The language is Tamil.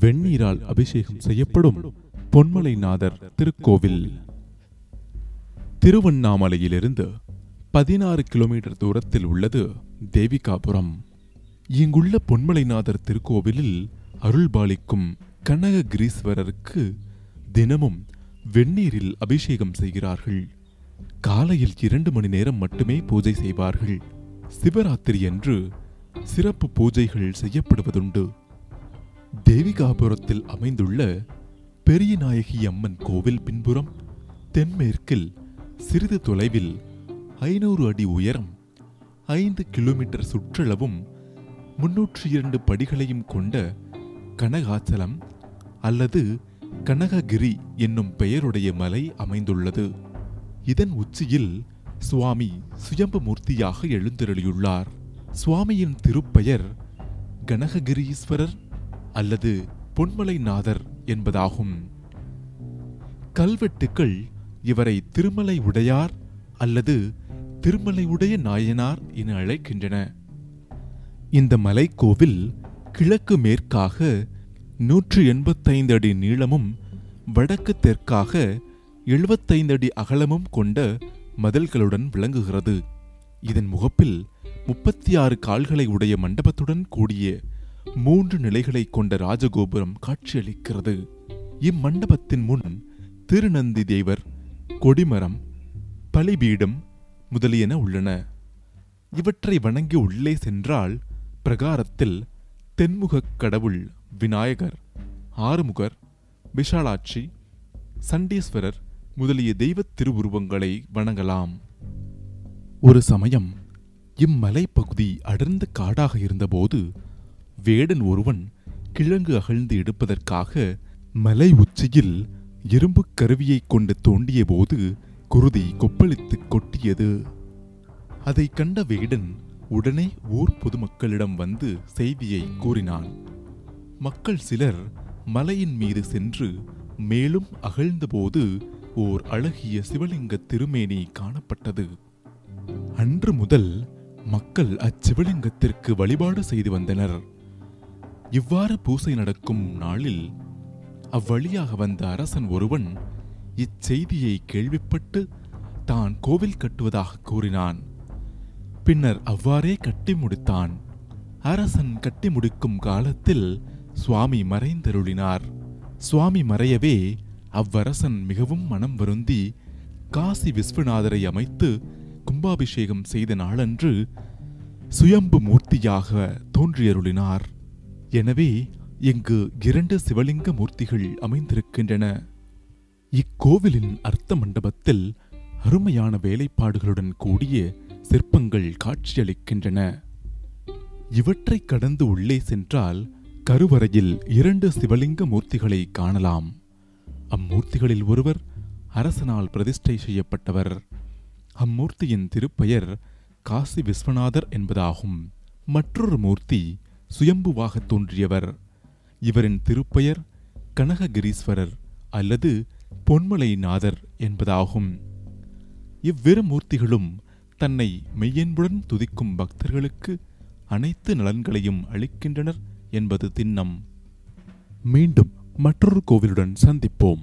வெந்நீரால் அபிஷேகம் செய்யப்படும் பொன்மலைநாதர் திருக்கோவில். திருவண்ணாமலையிலிருந்து பதினாறு கிலோமீட்டர் தூரத்தில் உள்ளது தேவிகாபுரம். இங்குள்ள பொன்மலைநாதர் திருக்கோவிலில் அருள்பாலிக்கும் கனககிரீஸ்வரருக்கு தினமும் வெந்நீரில் அபிஷேகம் செய்கிறார்கள். காலையில் இரண்டு மணி நேரம் மட்டுமே பூஜை செய்வார்கள். சிவராத்திரி அன்று சிறப்பு பூஜைகள் செய்யப்படுவதுண்டு. தேவிகாபுரத்தில் அமைந்துள்ள பெரிய நாயகி அம்மன் கோவில் பின்புறம் தென்மேற்கில் சிறிது தொலைவில் ஐநூறு அடி உயரம் ஐந்து கிலோமீட்டர் சுற்றளவும் முன்னூற்றி இரண்டு படிகளையும் கொண்ட கனகாச்சலம் அல்லது கனககிரி என்னும் பெயருடைய மலை அமைந்துள்ளது. இதன் உச்சியில் சுவாமி சுயம்பு மூர்த்தியாக எழுந்தருளியுள்ளார். சுவாமியின் திருப்பெயர் கனககிரீஸ்வரர் அல்லது பொன்மலைநாதர் என்பதாகும். கல்வெட்டுக்கள் இவரை திருமலை உடையார் அல்லது திருமலை உடைய நாயனார் என அழைக்கின்றன. இந்த மலைக்கோவில் கிழக்கு மேற்காக நூற்று எண்பத்தைந்து அடி நீளமும் வடக்கு தெற்காக எழுபத்தைந்து அடி அகலமும் கொண்ட மதில்களுடன் விளங்குகிறது. இதன் முகப்பில் முப்பத்தி ஆறு கால்களை உடைய மண்டபத்துடன் கூடிய மூன்று நிலைகளை கொண்ட ராஜகோபுரம் காட்சியளிக்கிறது. இம்மண்டபத்தின் முன் திருநந்தி தேவர் கொடிமரம் பலிபீடம் முதலியன உள்ளன. இவற்றை வணங்கி உள்ளே சென்றால் பிரகாரத்தில் தென்முகக் கடவுள் விநாயகர் ஆறுமுகர் விஷாலாட்சி சண்டீஸ்வரர் முதலிய தெய்வத் திருவுருவங்களை வணங்கலாம். ஒரு சமயம் இம்மலைப்பகுதி அடர்ந்த காடாக இருந்தபோது வேடன் ஒருவன் கிழங்கு அகழ்ந்து எடுப்பதற்காக மலை உச்சியில் இரும்புக் கருவியைக் கொண்டு தோண்டிய போது குருதி கொப்பளித்து கொட்டியது. அதை கண்ட வேடன் உடனே ஊர் பொதுமக்களிடம் வந்து செய்தியை கூறினான். மக்கள் சிலர் மலையின் மீது சென்று மேலும் அகழ்ந்தபோது ஓர் அழகிய சிவலிங்க திருமேனி காணப்பட்டது. அன்று முதல் மக்கள் அச்சிவலிங்கத்திற்கு வழிபாடு செய்து வந்தனர். இவ்வாறு பூசை நடக்கும் நாளில் அவ்வழியாக வந்த அரசன் ஒருவன் இச்செய்தியை கேள்விப்பட்டு தான் கோவில் கட்டுவதாக கூறினான். பின்னர் அவ்வாறே கட்டி முடித்தான். அரசன் கட்டி முடிக்கும் காலத்தில் சுவாமி மறைந்தருளினார். சுவாமி மறையவே அவ்வரசன் மிகவும் மனம் வருந்தி காசி விஸ்வநாதரை அமைத்து கும்பாபிஷேகம் செய்த நாளன்று சுயம்பு மூர்த்தியாக தோன்றியருளினார். எனவே இங்கு இரண்டு சிவலிங்க மூர்த்திகள் அமைந்திருக்கின்றன. இக்கோவிலின் அர்த்த மண்டபத்தில் அருமையான வேலைப்பாடுகளுடன் கூடிய சிற்பங்கள் காட்சியளிக்கின்றன. இவற்றை கடந்து உள்ளே சென்றால் கருவறையில் இரண்டு சிவலிங்க மூர்த்திகளை காணலாம். அம்மூர்த்திகளில் ஒருவர் அரசனால் பிரதிஷ்டை செய்யப்பட்டவர். அம்மூர்த்தியின் திருப்பெயர் காசி விஸ்வநாதர் என்பதாகும். மற்றொரு மூர்த்தி சுயம்புவாக தோன்றியவர். இவரின் திருப்பெயர் கனககிரீஸ்வரர் அல்லது பொன்மலைநாதர் என்பதாகும். இவ்விரு மூர்த்திகளும் தன்னை மெய்யன்புடன் துதிக்கும் பக்தர்களுக்கு அனைத்து நலன்களையும் அளிக்கின்றனர் என்பது திண்ணம். மீண்டும் மற்றொரு கோவிலுடன் சந்திப்போம்.